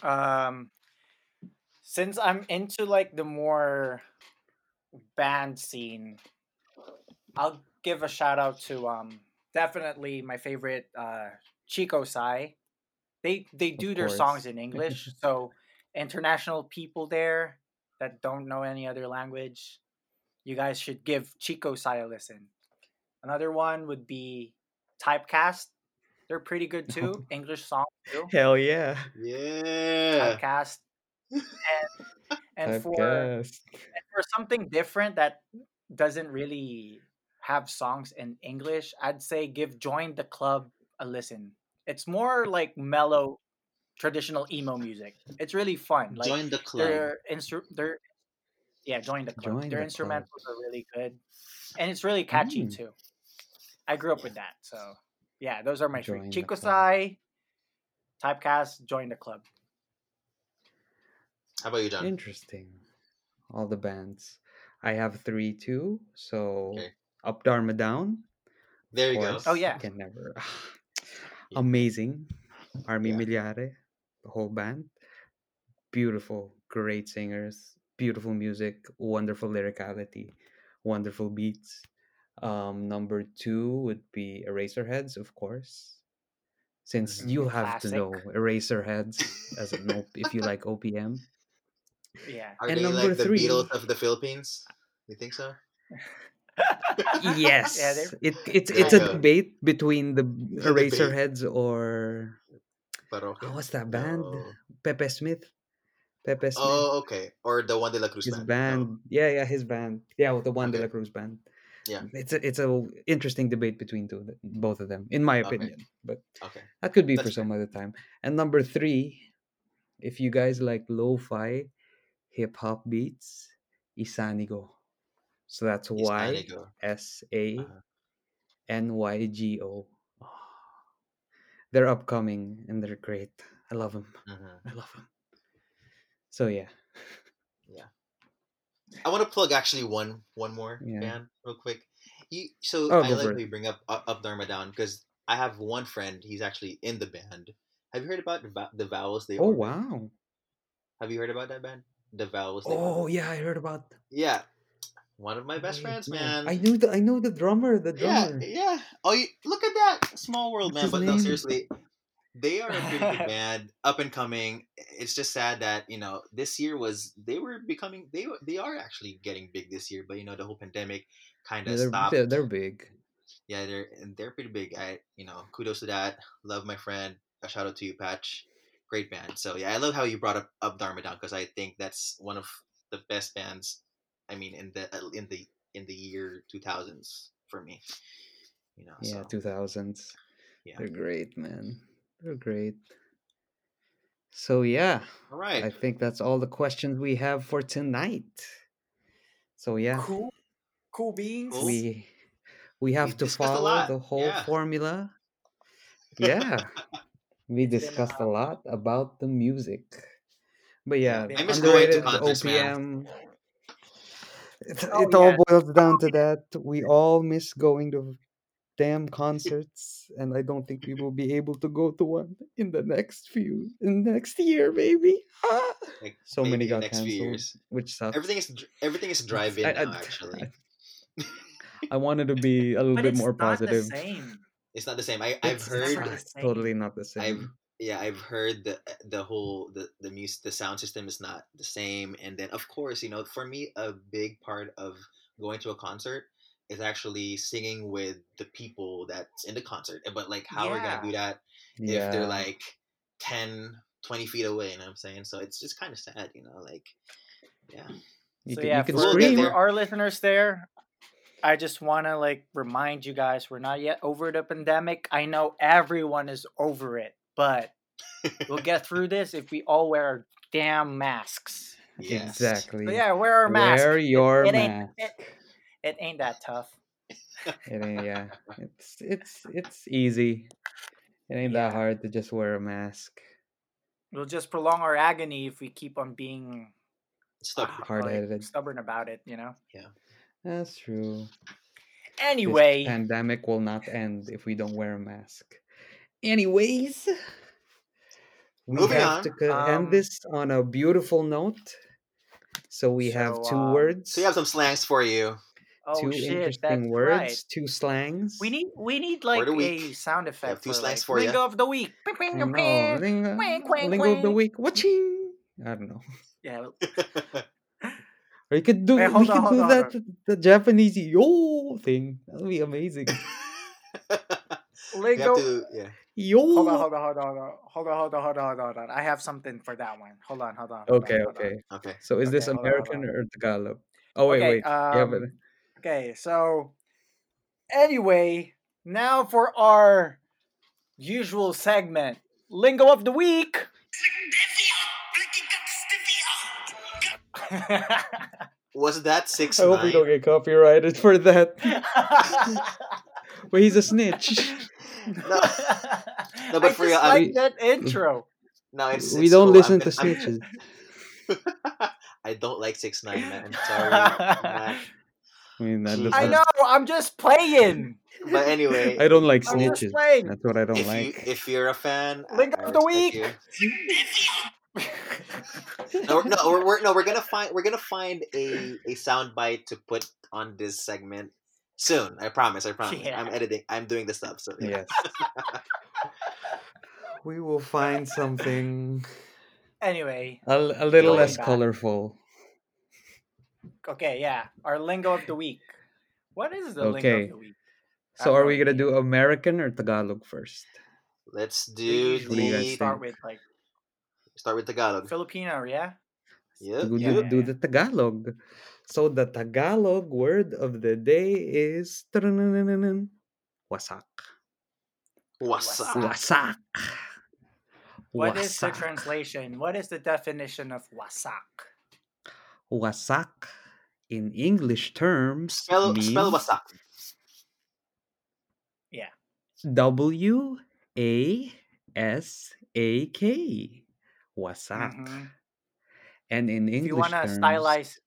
um since i'm into like the more band scene i'll give a shout out to um definitely my favorite uh Chicosci they they do their songs in english so international people there that don't know any other language you guys should give Chicosci a listen another one would be typecast they're pretty good too *laughs* english songs too Hell yeah. yeah typecast *laughs* and and for and for something different that doesn't really have songs in English, I'd say give Join the Club a listen. It's more like mellow, traditional emo music. It's really fun. Like join the club their instru- their yeah, Join the Club. Join their the Club. instrumentals are really good, and it's really catchy Mm. too. I grew up with that, so yeah, those are my Join three: the Chico Club. Sai, Typecast, Join the Club. how about you john Interesting. All the bands. I have three too. So Okay. Up Dharma Down. there of you go Oh, yeah. Can never. *sighs* Yeah. Amazing. Armi Yeah. Millare, the whole band. Beautiful, great singers, beautiful music, wonderful lyricality, wonderful beats. Um, number two would be Eraserheads, of course. Since Mhm. you have to Classic. know Eraserheads as an op- if you like *laughs* OPM. Yeah. are And they number like the three- beatles of the philippines you think so yes Yeah, they're it, it's There it's a debate between the *laughs* debate. eraserheads or Parokya? oh, what's that band No. pepe smith Pepe Smith. Oh, okay. Or the Juan de la Cruz his band. band. No. Yeah, yeah, his band. Yeah, with the Juan de la Cruz band. Yeah. It's a it's a interesting debate between two, both of them, in my Okay. opinion. But Okay. that could be for That's fair. some other time. And number three, if you guys like lo-fi hip hop beats, Ysanygo. So that's Y. S A Uh-huh. N Y G O. They're upcoming and they're great. I love them. Mhm. I love them. So yeah, Yeah. I want to plug actually one one more Yeah. band real quick. You so Oh, I like you bring up uh, up, up Dharma down because I have one friend. He's actually in the band. Have you heard about the, the Vowels? They Oh Orbit? wow. Have you heard about that band? The Vowels. They Oh Orbit? yeah, I heard about. yeah. One of my best friends, no, man. I knew the I know the drummer. The drummer. yeah. Oh, you, look at that small world, What's man. But no, seriously, they are a pretty good *laughs* band, up and coming. It's just sad that you know this year was they were becoming they they are actually getting big this year, but you know the whole pandemic kind of they're, stopped. they're they're big. yeah, they're they're pretty big. I you know kudos to that. Love my friend. A shout out to you, Patch. Great band. So yeah, I love how you brought up up Dharma Down because I think that's one of the best bands. I mean, in the uh, in the in the year two thousands for me. You know. Yeah, so, two thousands. Yeah. They're great, man. They're great. So yeah, all right. I think that's all the questions we have for tonight. So yeah, Cool. Cool beans. We we have We've to follow the whole yeah. formula. Yeah, *laughs* we discussed a lot about the music. But Yeah, yeah, I miss going to underrated. OPM. It, Oh, it all yeah. boils down to that. We all miss going to damn concerts, and I don't think we will be able to go to one in the next few, in next year, maybe. Ah! Like, So many maybe got next few canceled, years. which sucks. Everything is everything is drive-in I- I- now. Actually, I wanted to be a *laughs* little But bit it's more not positive. the same. it's not the same. I I've heard never it's totally not the same I've same. yeah I've heard the the whole the the music the sound system is not the same, and then of course you know for me a big part of going to a concert is actually singing with the people that's in the concert. But like how are we gonna do that Yeah, if they're like 10, 20 feet away? You know what I'm saying? So it's just kind of sad, you know, like yeah. you so can, yeah, you can for, We'll scream. for our listeners there, I just want to like remind you guys we're not yet over the pandemic. I know everyone is over it, but we'll *laughs* get through this if we all wear our damn masks. Yes. Exactly. So yeah, wear our mask. Wear your it ain't- mask. It, it ain't that tough. It ain't, yeah, *laughs* it's it's it's easy. It ain't that hard to just wear a mask. We'll just prolong our agony if we keep on being Stop. ah, like, Hard-headed. stubborn about it. You know. Yeah, that's true. This Anyway, pandemic will not end if we don't wear a mask. Anyways, we Moving have on. to co- Um, end this on a beautiful note. So we have two um, words, So we have some slangs for you. Oh two shit, interesting words, right. two slangs. We need we need like a sound effect two for slangs like, for ya. lingo of the week. Ping, I ping, know. ping. Lingo, Quang, quang, lingo of the week. Watching. I don't know. Yeah, Or you could do Wait, we hold could do on, that hold the Japanese yo thing. That'll be amazing. we lingo. to yeah. Yo. Hold on, hold on, hold on, hold on, hold on, hold on, hold on, hold on. I have something for that one. Hold on, hold on. hold Okay, on, hold on. okay. Okay. So is this Okay, hold on, hold American on. or Tagalog? Oh wait, Okay, wait. yeah, um, but Okay, so anyway, now for our usual segment, lingo of the week. *laughs* Was that six I hope we don't get copyrighted for that. *laughs* But he's a snitch. No, No, but I for just real, I like mean- that intro. no, it's, we it's don't cool. listen I'm- to I'm- snitches. *laughs* I don't like six nine, man. I'm sorry. Matt. I mean, I does I know. I'm just playing. But anyway, I don't like I'm just snitches. playing. That's what I don't if like. you if you're a fan, Link I of the week. *laughs* No, we're, no, we're, we're no, we're gonna find we're gonna find a a sound bite to put on this segment soon. I promise. I promise. Yeah. I'm editing. I'm doing the stuff. So yeah. Yes. *laughs* we will find something *laughs* anyway, a, a little less back. colorful. Okay, yeah. Our lingo of the week. What is the lingo of the week? I So are we gonna do American or Tagalog first? Let's We do usually do you guys the start with like start with Tagalog. Filipino, yeah. Yep. do, Yeah, do, yeah, do the Tagalog. So the Tagalog word of the day is wasak. Wasak. Wasak. Wasak. What is the translation? What is the definition of wasak? Wasak in English terms Spell means spell wasak. Yeah. W A S A K. Wasak. Mhm. And in If you English wanna terms, stylize,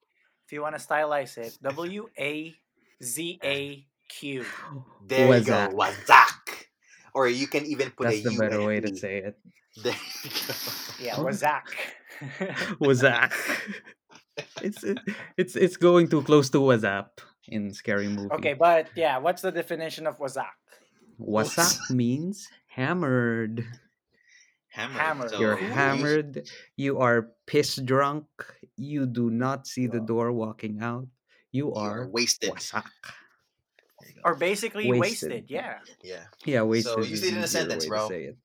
if you wanna stylize it, W A Z A Q. *gasps* There you go. Wasak. Or you can even put a. That's a the better way to say it. There you go. Yeah, wazak. *laughs* Wazak. *laughs* *laughs* it's it's it's going too close to Wazap in Scary Movie. okay, but yeah, what's the definition of wazak? Wasak means hammered. Hammered. Hammered. So You're you use- hammered. You are piss drunk. You do not see the door walking out. You You are are wasted. wasak. You. Or basically Wasted. wasted. Yeah. Yeah. Yeah, wasted. So use it in a sentence, bro. say it.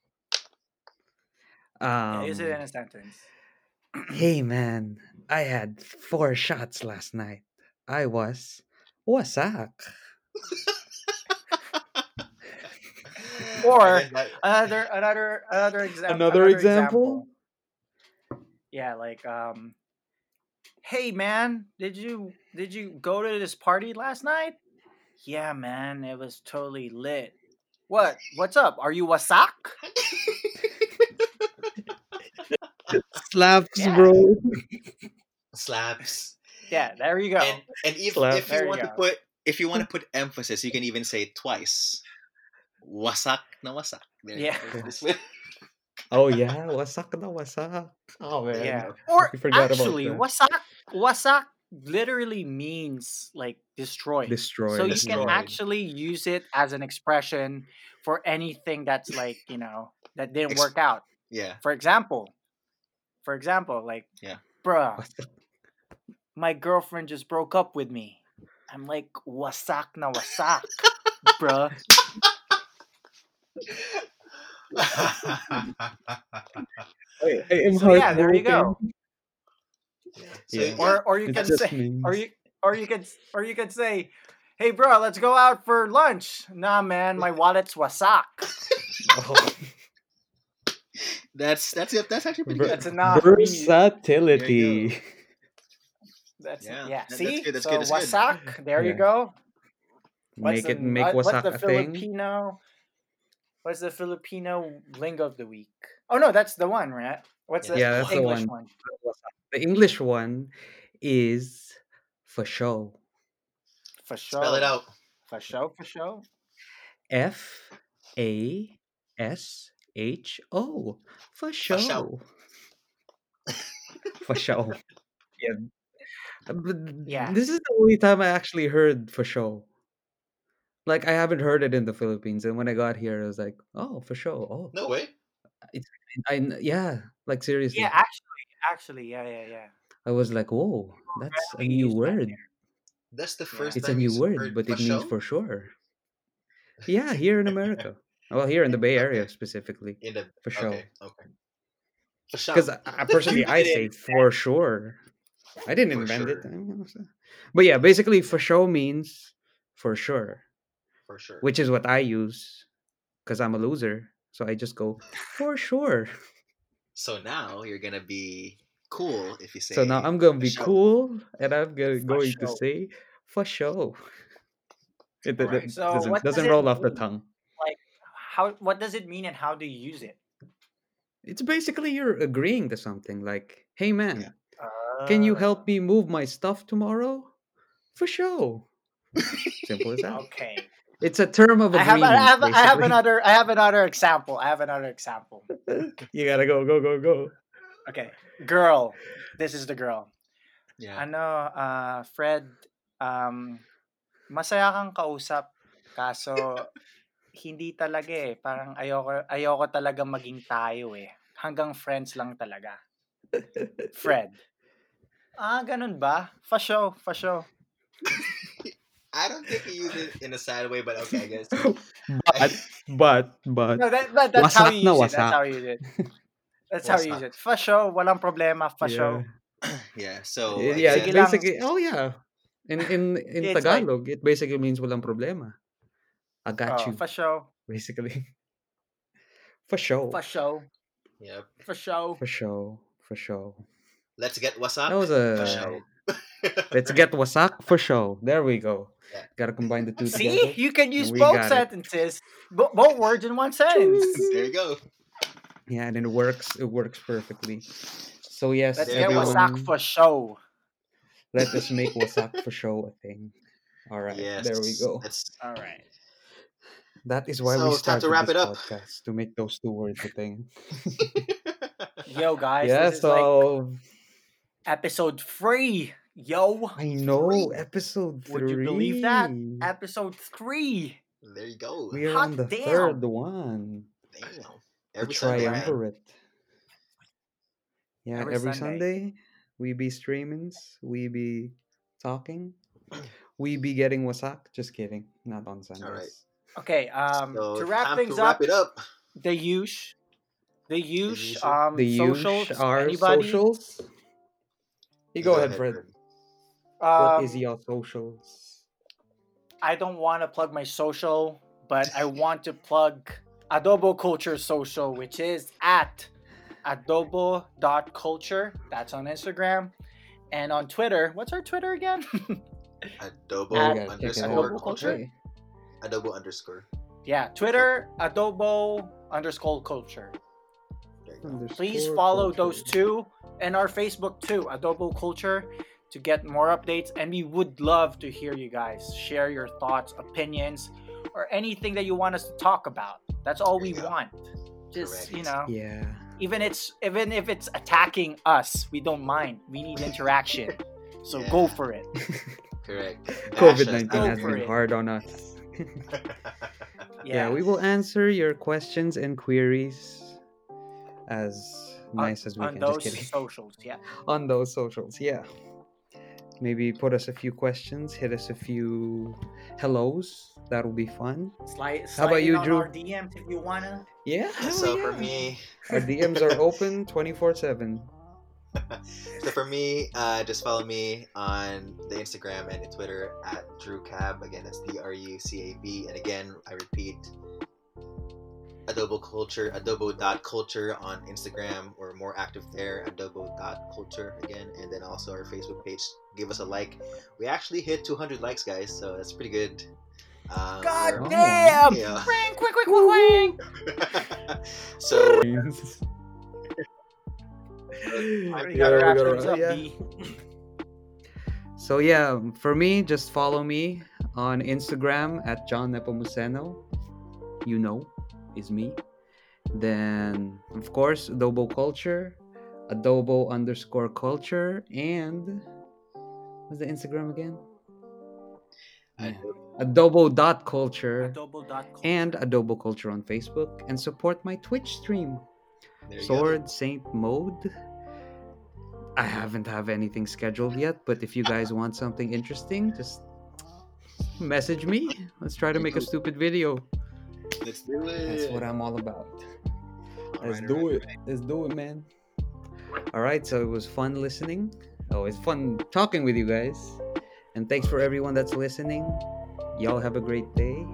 yeah Um, use it in a sentence. Hey man, I had four shots last night. I was wasak. Or And then that- another another another example. Another example? Yeah, like um. Hey man, did you did you go to this party last night? Yeah, man, it was totally lit. What? What's up? Are you wasak? Slaps, Yeah. bro. *laughs* slaps. Yeah, there you go. And and if, Slap. if There you you want to put if you want to *laughs* put emphasis, you can even say it twice. Wasak na wasak. There Yeah. go. This *laughs* way- Oh yeah, wasak na wasak. Oh man. yeah. Or forgot actually, that. wasak wasak literally means like destroyed. Destroyed. So you can actually use it as an expression for anything that's like, you know, that didn't Ex- work out. yeah. For example, for example, like, Yeah. bruh, my girlfriend just broke up with me. I'm like, wasak na wasak, bruh. I, I So yeah, there you go. So, Yeah. Or or you It can say, means- or you or you could or you could say, hey, bro, let's go out for lunch. Nah, man, my wallet's wasak. *laughs* Oh. That's that's it. That's actually pretty good. That's enough. Versatility. That's Yeah, yeah. yeah. that- that's See, good, that's so good, that's good. wasak. There you Yeah. go. Make the, it make what- wasak what's the a thing. Filipino? What's the Filipino lingo of the week? Oh no, that's the one, right? What's the Yeah, that's the English one. one? The English one is for show. For sure. Spell it out. For sure. For sure. F A S H O. For show. show. For *laughs* sure. Yeah. Uh, But Yeah. this is the only time I actually heard for show. Like I haven't heard it in the Philippines, and when I got here, I was like, "Oh, for sure! Oh, No way. I kn- yeah, like seriously." Yeah, actually, actually, yeah, yeah, yeah. I was like, "Whoa, that's a new word. That's the first It's a new word, but it means for sure." *laughs* Yeah, here in America. Well, here in the Bay Area specifically, in the for sure. Okay, okay. For sure. Because I, I personally, I say for sure. I didn't For invent it, sure. I mean, but yeah, basically, for sure means for sure, for sure. which is what I use because I'm a loser. So I just go for sure. So now you're gonna be cool if you say. So now I'm gonna be sure. cool, and I'm gonna, For going to say for sure. It, it- it So doesn't, doesn't it roll off the mean? tongue. How? What does it mean, and how do you use it? It's basically you're agreeing to something like, "Hey man, Yeah. can you Uh, help me move my stuff tomorrow?" For sure. Simple as *laughs* that. Okay. It's a term of I have, agreement. I have, I have another, I have another example. I have another example. *laughs* you gotta go, go, go, go. Okay, girl. This is the girl. Yeah. Ano, uh, Fred, um, masaya kang kausap. Kaso, hindi talaga eh. Parang ayoko, ayoko talaga maging tayo eh. Hanggang friends lang talaga. Fred. Ah, ganun ba? For sure, for sure. I don't think you use it in a sad way, but okay, I guess. *laughs* but, but, but, No, that, that, that's how you na use it. That's how you use it. That's how you use it. For sure, walang problema. For yeah. sure. *clears throat* yeah. So Eh, yeah, lang. basically, oh yeah. In in in Yeah, it's like- Tagalog, it basically means walang problema. I got Oh, you, for sure. basically. *laughs* For sure. For sure. Yep. For sure. For sure. For sure. Let's get wasak. That was a. *laughs* for a show. let's get wasak for sure. There we go. Yeah. Gotta combine the two See, together. you can use both sentences, bo- both words in one sentence. there you go. Yeah, and it works. It works perfectly. So yes, Let's There get wasak for show. let us make wasak for show a thing. All right, Yes. there we go. That's All right. That is why So, we it's started to wrap this it up. podcast to make those two words a thing. Yo, *laughs* guys, yeah, this is like so episode three. Yo, I know Three. episode three. Would you believe that? episode three. there you go. We are Hot on the damn. third one. Damn. The Every Sunday, man. triumvirate. Yeah, Every every, Sunday. Sunday. we be streamings, we be talking, *clears throat* we be getting wasak. Just kidding, not on Sundays. Okay, um, So, to wrap time things to wrap up, it up. the use, the use, use- um, The socials. use our anybody? socials. You go, ahead, Fred. Um, what is your socials? I don't want to plug my social, but I want to plug Adobo Culture social, which is at adobo.culture. That's on Instagram. And on Twitter, what's our Twitter again? *laughs* Adobo At we gotta take it underscore Adobo culture. Culture? Adobo underscore. yeah, Twitter, adobo underscore culture. There you go. Please Underscore follow those two and our Facebook too, Adobo Culture, to get more updates. And we would love to hear you guys share your thoughts, opinions, or anything that you want us to talk about. That's all There we you want. Just you know, Yeah. even it's even if it's attacking us, we don't mind. We need *laughs* interaction, so go for it. *laughs* Correct. COVID nineteen has been it. hard on us. Out. *laughs* yeah, we will answer your questions and queries as nice as we on can. those Just kidding. *laughs* socials. Yeah, on those socials. Yeah. Maybe put us a few questions, hit us a few hellos. That'll be fun. slide. How about you, on Drew? Our DMs if you wanna. Yeah. so hell for me, our DMs are open 24 7. So for me, uh, just follow me on the Instagram and the Twitter at Drew Cab. Again, that's D R U C A B. And again, I repeat, Adobo Culture, adobo.culture on Instagram. We're more active there, adobo.culture again. And then also our Facebook page. Give us a like. We actually hit 200 likes, guys, so that's pretty good. Um, God damn! yeah. Ring, quick, quick, quick, quick. *laughs* so We Yeah, gotta we wrap gotta things wrap- up, yeah. So yeah, for me, just follow me on Instagram at John Nepomuceno. You know, is me. Then of course, Adobo Culture, Adobo underscore culture, and what's the Instagram again? Yeah. Adobo dot culture Adobo.com. and Adobo Culture on Facebook, and support my Twitch stream. there go. Sword Saint Mode. I haven't have anything scheduled yet, but if you guys want something interesting, just message me. Let's try to make a stupid video. Let's do it. That's what I'm all about. Let's Alright, do alright, it. Let's do it, man. All right, so it was fun listening. Oh, it's fun talking with you guys. And thanks for everyone that's listening. Y'all have a great day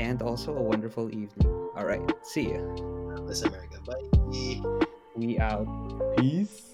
and also a wonderful evening. All right, see ya. alright. Let's America. Bye. We out. Peace.